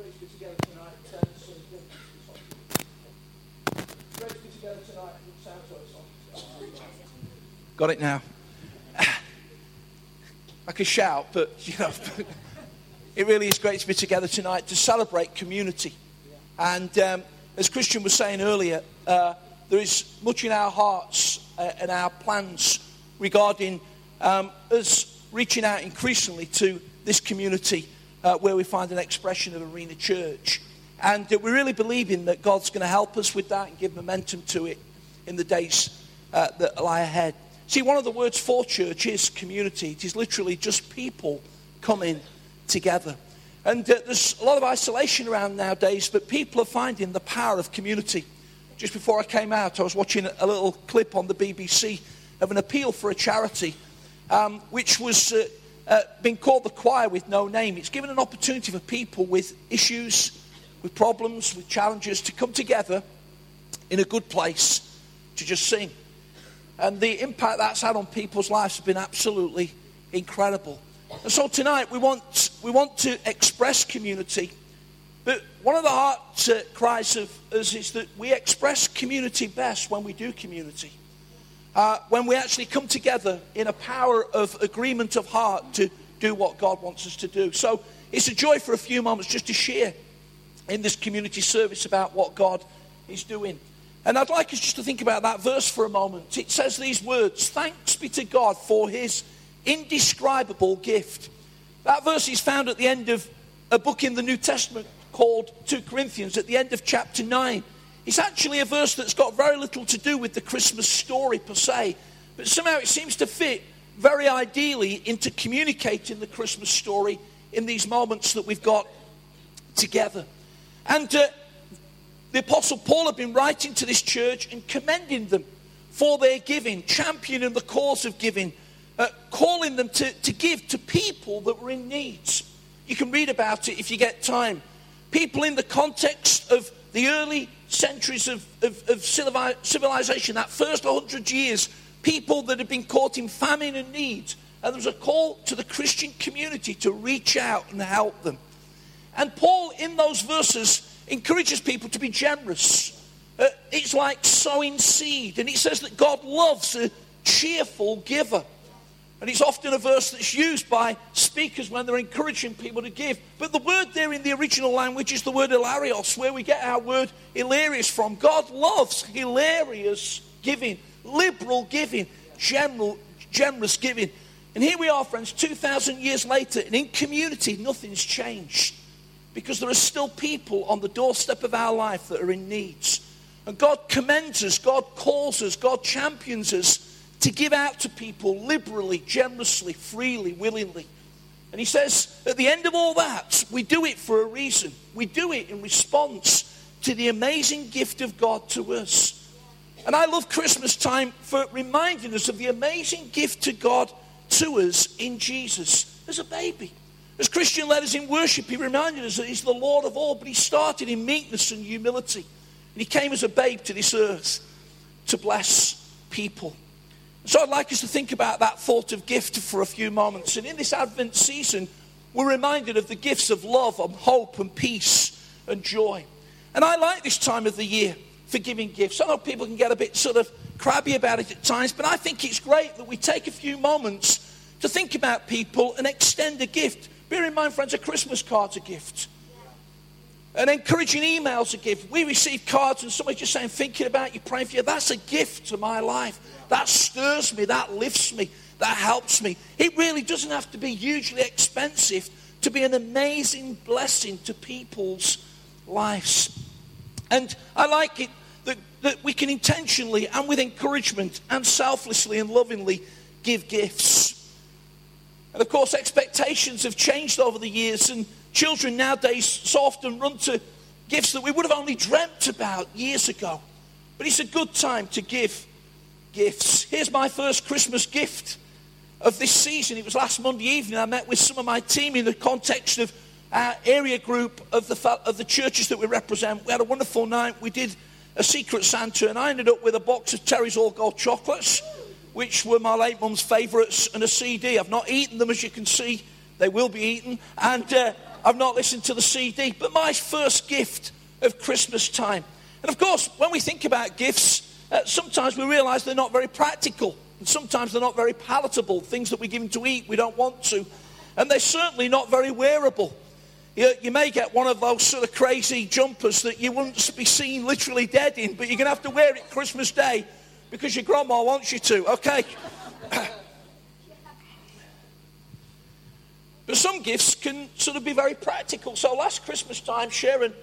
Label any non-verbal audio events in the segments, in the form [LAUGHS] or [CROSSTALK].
Great to be together tonight. Great to be together tonight. Got it now. I could shout, but you know, it really is great to be together tonight to celebrate community. And um, as Christian was saying earlier, uh, there is much in our hearts uh, and our plans regarding um, us reaching out increasingly to this community uh, where we find an expression of Arena Church. And uh, we're really believing that God's going to help us with that and give momentum to it in the days uh, that lie ahead. See, one of the words for church is community. It is literally just people coming together. And uh, there's a lot of isolation around nowadays, but people are finding the power of community. Just before I came out, I was watching a little clip on the BBC of an appeal for a charity, um, which was uh, uh, being called the choir with no name. It's given an opportunity for people with issues, with problems, with challenges to come together in a good place to just sing. And the impact that's had on people's lives has been absolutely incredible. And so tonight we want, we want to express community. But one of the heart cries of us is that we express community best when we do community. Uh, when we actually come together in a power of agreement of heart to do what God wants us to do. So it's a joy for a few moments just to share in this community service about what God is doing. And I'd like us just to think about that verse for a moment. It says these words Thanks be to God for his indescribable gift. That verse is found at the end of a book in the New Testament called 2 Corinthians, at the end of chapter 9. It's actually a verse that's got very little to do with the Christmas story per se, but somehow it seems to fit very ideally into communicating the Christmas story in these moments that we've got together. And uh, the Apostle Paul had been writing to this church and commending them for their giving, championing the cause of giving, uh, calling them to, to give to people that were in needs. You can read about it if you get time. People in the context of the early centuries of, of, of civilization, that first 100 years, people that had been caught in famine and need. And there was a call to the Christian community to reach out and help them. And Paul, in those verses, encourages people to be generous. Uh, it's like sowing seed. And he says that God loves a cheerful giver. And it's often a verse that's used by speakers when they're encouraging people to give. But the word there in the original language is the word hilarious, where we get our word hilarious from. God loves hilarious giving, liberal giving, general, generous giving. And here we are, friends, 2,000 years later, and in community, nothing's changed because there are still people on the doorstep of our life that are in needs. And God commends us, God calls us, God champions us to give out to people liberally, generously, freely, willingly. And He says, at the end of all that, we do it for a reason. We do it in response to the amazing gift of God to us. And I love Christmas time for reminding us of the amazing gift to God to us in Jesus as a baby. As Christian led us in worship, he reminded us that he's the Lord of all, but he started in meekness and humility. And he came as a babe to this earth to bless people. So I'd like us to think about that thought of gift for a few moments. And in this Advent season, we're reminded of the gifts of love and hope and peace and joy. And I like this time of the year for giving gifts. I know people can get a bit sort of crabby about it at times, but I think it's great that we take a few moments to think about people and extend a gift. Bear in mind, friends, a Christmas card's a gift. An encouraging email's a gift. We receive cards and somebody just saying, thinking about you, praying for you. That's a gift to my life. That stirs me, that lifts me, that helps me. It really doesn't have to be hugely expensive to be an amazing blessing to people's lives. And I like it that, that we can intentionally and with encouragement and selflessly and lovingly give gifts. And of course, expectations have changed over the years, and children nowadays so often run to gifts that we would have only dreamt about years ago. But it's a good time to give gifts. Here's my first Christmas gift of this season. It was last Monday evening. I met with some of my team in the context of our area group of the, of the churches that we represent. We had a wonderful night. We did a secret Santa, and I ended up with a box of Terry's All Gold chocolates which were my late mum's favourites, and a CD. I've not eaten them, as you can see. They will be eaten. And uh, I've not listened to the CD. But my first gift of Christmas time. And of course, when we think about gifts, uh, sometimes we realize they're not very practical. And sometimes they're not very palatable. Things that we give them to eat, we don't want to. And they're certainly not very wearable. You, you, may get one of those sort of crazy jumpers that you wouldn't be seen literally dead in, but you're going to have to wear it Christmas Day because your grandma wants you to, okay? [LAUGHS] but some gifts can sort of be very practical. So last Christmas time, Sharon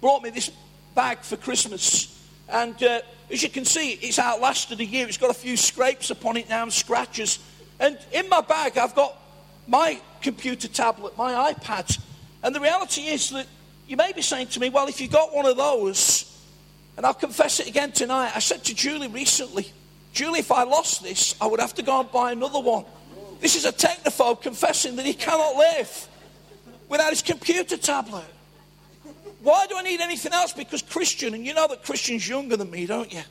brought me this bag for Christmas. And uh, as you can see, it's outlasted a year. It's got a few scrapes upon it now and scratches. And in my bag, I've got my computer tablet, my iPad. And the reality is that you may be saying to me, well, if you got one of those, and I'll confess it again tonight, I said to Julie recently, Julie, if I lost this, I would have to go and buy another one. This is a technophobe confessing that he cannot live without his computer tablet. Why do I need anything else? Because Christian, and you know that Christian's younger than me, don't you?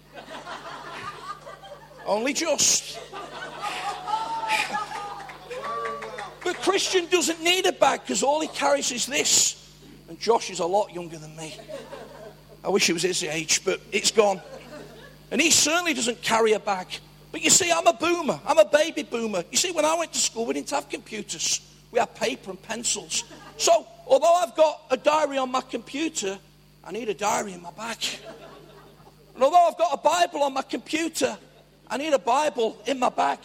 Only just. But Christian doesn't need a bag because all he carries is this. And Josh is a lot younger than me. I wish he was his age, but it's gone. And he certainly doesn't carry a bag. But you see, I'm a boomer. I'm a baby boomer. You see, when I went to school, we didn't have computers. We had paper and pencils. So, although I've got a diary on my computer, I need a diary in my bag. And although I've got a Bible on my computer, I need a Bible in my bag.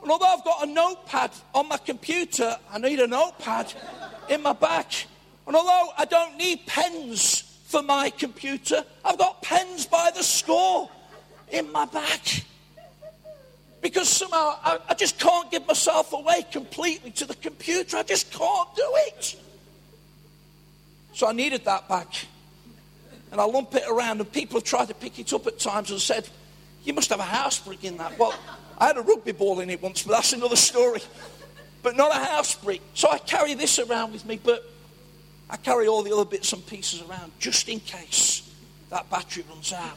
And although I've got a notepad on my computer, I need a notepad in my back. And although I don't need pens for my computer, I've got pens by the score in my back. Because somehow I, I just can't give myself away completely to the computer. I just can't do it. So I needed that back. And I lump it around, and people have tried to pick it up at times and said, You must have a house brick in that. Well, I had a rugby ball in it once, but that's another story. But not a house brick. So I carry this around with me, but I carry all the other bits and pieces around just in case that battery runs out.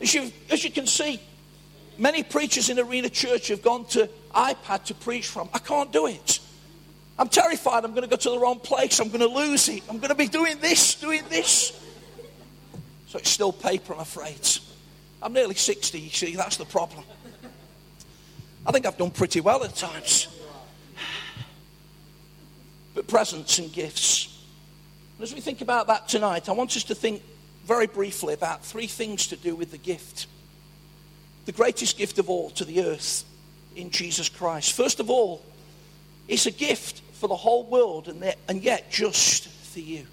As you, as you can see, many preachers in Arena Church have gone to iPad to preach from. I can't do it. I'm terrified I'm going to go to the wrong place. I'm going to lose it. I'm going to be doing this, doing this. So it's still paper, I'm afraid. I'm nearly 60, you see, that's the problem. I think I've done pretty well at times. But presents and gifts. And as we think about that tonight, I want us to think very briefly about three things to do with the gift. The greatest gift of all to the earth in Jesus Christ. First of all, it's a gift for the whole world and, and yet just for you.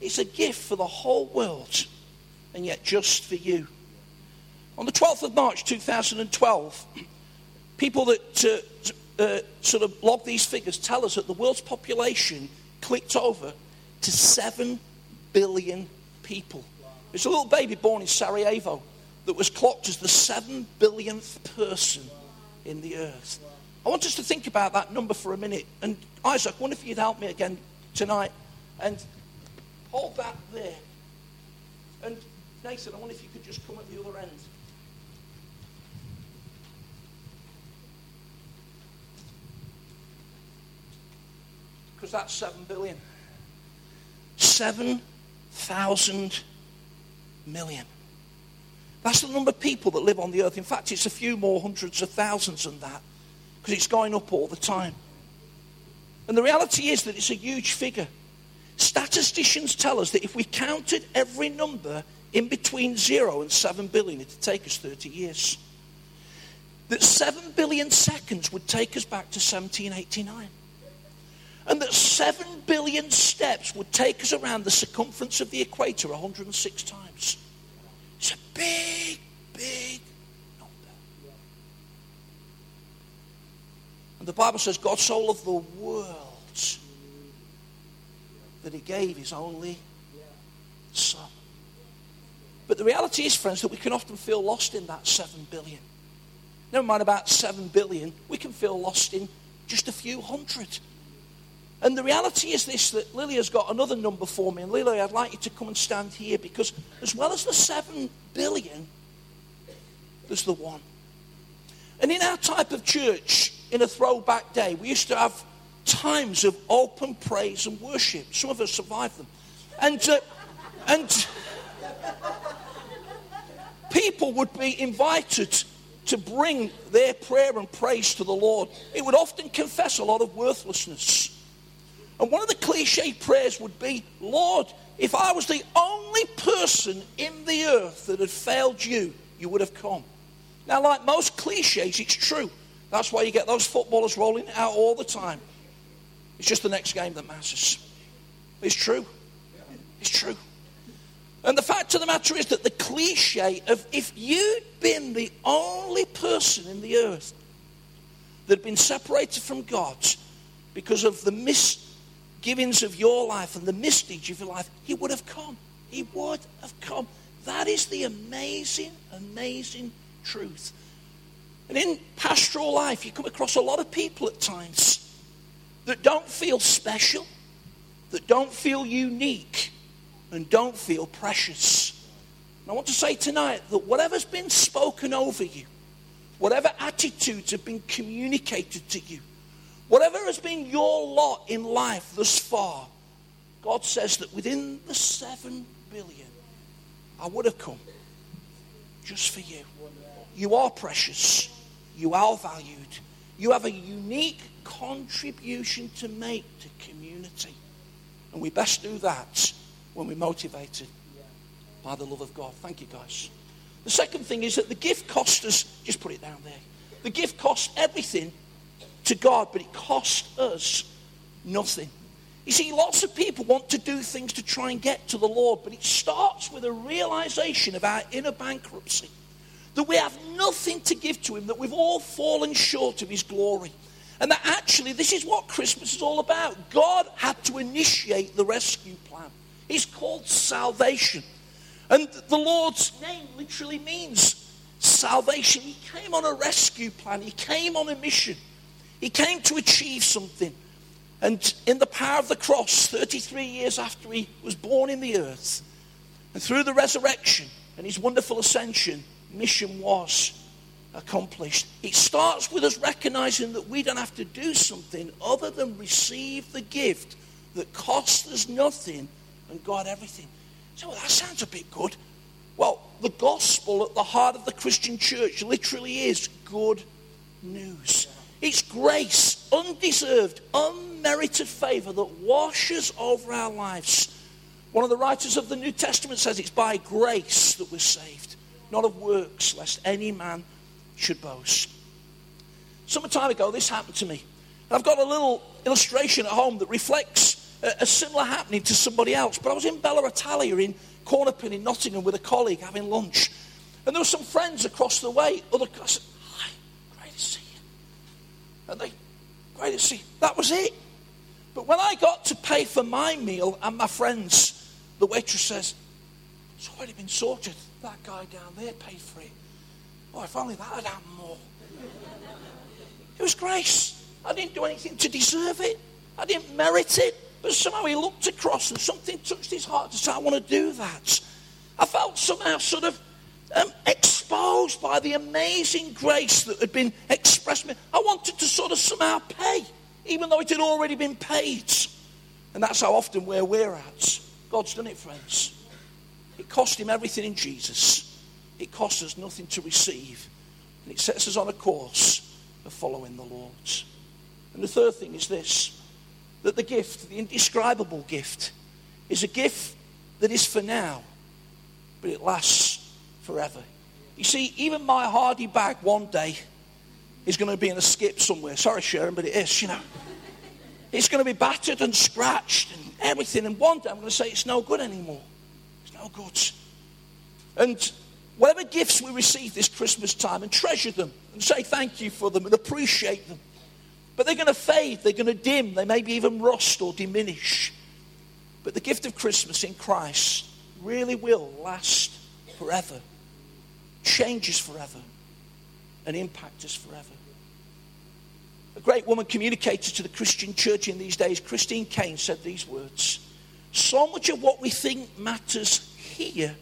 It's a gift for the whole world and yet just for you. On the 12th of March 2012, people that uh, uh, sort of log these figures tell us that the world's population clicked over to 7 billion people. There's a little baby born in Sarajevo that was clocked as the 7 billionth person in the earth. I want us to think about that number for a minute. And Isaac, I wonder if you'd help me again tonight and hold that there. And Nathan, I wonder if you could just come at the other end. because that's 7 billion. 7,000 million. That's the number of people that live on the earth. In fact, it's a few more hundreds of thousands than that because it's going up all the time. And the reality is that it's a huge figure. Statisticians tell us that if we counted every number in between 0 and 7 billion, it would take us 30 years. That 7 billion seconds would take us back to 1789 and that 7 billion steps would take us around the circumference of the equator 106 times. Big, big number. And the Bible says God so loved the world that he gave his only son. But the reality is, friends, that we can often feel lost in that 7 billion. Never mind about 7 billion, we can feel lost in just a few hundred. And the reality is this that Lily has got another number for me. And Lily, I'd like you to come and stand here because as well as the seven billion, there's the one. And in our type of church, in a throwback day, we used to have times of open praise and worship. Some of us survived them. And, uh, and people would be invited to bring their prayer and praise to the Lord. It would often confess a lot of worthlessness. And one of the cliche prayers would be, Lord, if I was the only person in the earth that had failed you, you would have come. Now, like most cliches, it's true. That's why you get those footballers rolling out all the time. It's just the next game that matters. It's true. It's true. And the fact of the matter is that the cliche of if you'd been the only person in the earth that had been separated from God because of the misgivings of your life and the misdeeds of your life, he would have come. He would have come. That is the amazing, amazing truth. And in pastoral life, you come across a lot of people at times that don't feel special, that don't feel unique, and don't feel precious. And I want to say tonight that whatever's been spoken over you, whatever attitudes have been communicated to you, whatever has been your lot in life thus far, God says that within the seven billion, I would have come just for you. You are precious. You are valued. You have a unique contribution to make to community. And we best do that when we're motivated by the love of God. Thank you, guys. The second thing is that the gift cost us, just put it down there. The gift costs everything to God, but it cost us nothing. You see, lots of people want to do things to try and get to the Lord, but it starts with a realization of our inner bankruptcy that we have nothing to give to Him, that we've all fallen short of His glory. And that actually, this is what Christmas is all about. God had to initiate the rescue plan. It's called salvation. And the Lord's name literally means salvation. He came on a rescue plan, He came on a mission, He came to achieve something. And in the power of the cross, 33 years after He was born in the earth, and through the resurrection and His wonderful ascension, mission was accomplished. It starts with us recognizing that we don't have to do something other than receive the gift that costs us nothing and God everything. So well, that sounds a bit good. Well, the gospel at the heart of the Christian church literally is good news. It's grace, undeserved, unmerited favor that washes over our lives. One of the writers of the New Testament says it's by grace that we're saved, not of works, lest any man should boast. Some time ago, this happened to me. I've got a little illustration at home that reflects a, similar happening to somebody else. But I was in Bella Italia in Cornerpin in Nottingham with a colleague having lunch. And there were some friends across the way. Other I said, Hi, great to see you. And they, great see. That was it. But when I got to pay for my meal and my friends, the waitress says, It's already been sorted. That guy down there paid for it. Oh, if only that had happened more. It was grace. I didn't do anything to deserve it. I didn't merit it. But somehow he looked across and something touched his heart to say, I want to do that. I felt somehow sort of um, exposed by the amazing grace that had been expressed. I wanted to sort of somehow pay, even though it had already been paid. And that's how often where we're at. God's done it, friends. It cost him everything in Jesus. It costs us nothing to receive. And it sets us on a course of following the Lord. And the third thing is this that the gift, the indescribable gift, is a gift that is for now, but it lasts forever. You see, even my hardy bag one day is going to be in a skip somewhere. Sorry, Sharon, but it is, you know. It's going to be battered and scratched and everything. And one day I'm going to say it's no good anymore. It's no good. And whatever gifts we receive this Christmas time and treasure them and say thank you for them and appreciate them. But they're going to fade, they're going to dim, they may be even rust or diminish. But the gift of Christmas in Christ really will last forever, changes forever, and impact us forever. A great woman communicated to the Christian church in these days, Christine Caine, said these words So much of what we think matters here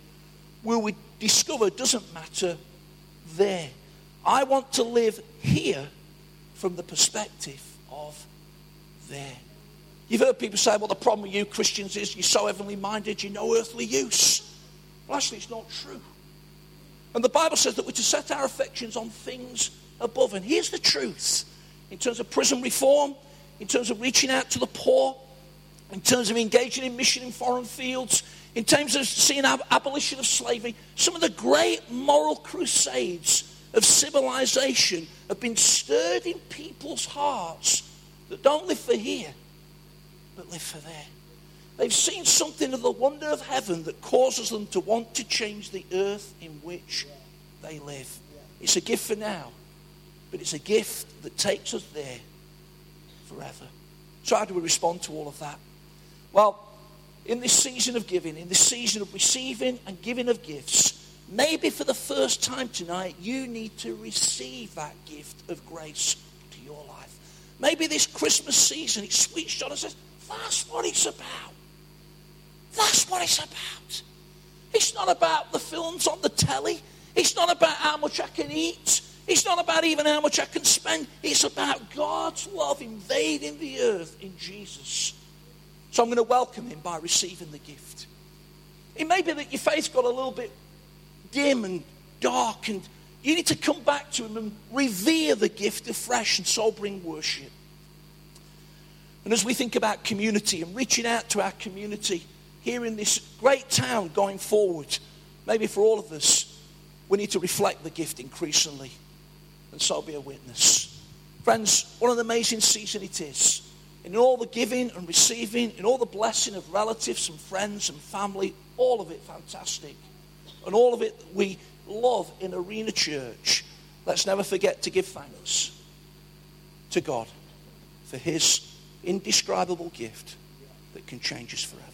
will we discover doesn't matter there. I want to live here from the perspective of there. You've heard people say, well, the problem with you Christians is you're so heavenly minded, you're no earthly use. Well, actually, it's not true. And the Bible says that we're to set our affections on things above. And here's the truth in terms of prison reform, in terms of reaching out to the poor, in terms of engaging in mission in foreign fields, in terms of seeing ab- abolition of slavery, some of the great moral crusades of civilization have been stirred in people's hearts that don't live for here, but live for there. They've seen something of the wonder of heaven that causes them to want to change the earth in which they live. It's a gift for now, but it's a gift that takes us there forever. So, how do we respond to all of that? Well, in this season of giving, in this season of receiving and giving of gifts, maybe for the first time tonight, you need to receive that gift of grace to your life. Maybe this Christmas season, it switched on and says, that's what it's about. That's what it's about. It's not about the films on the telly. It's not about how much I can eat. It's not about even how much I can spend. It's about God's love invading the earth in Jesus. So I'm going to welcome him by receiving the gift. It may be that your faith's got a little bit dim and dark, and you need to come back to him and revere the gift afresh and so bring worship. And as we think about community and reaching out to our community here in this great town going forward, maybe for all of us, we need to reflect the gift increasingly and so be a witness. Friends, what an amazing season it is. In all the giving and receiving, in all the blessing of relatives and friends and family, all of it fantastic. And all of it we love in Arena Church. Let's never forget to give thanks to God for his indescribable gift that can change us forever.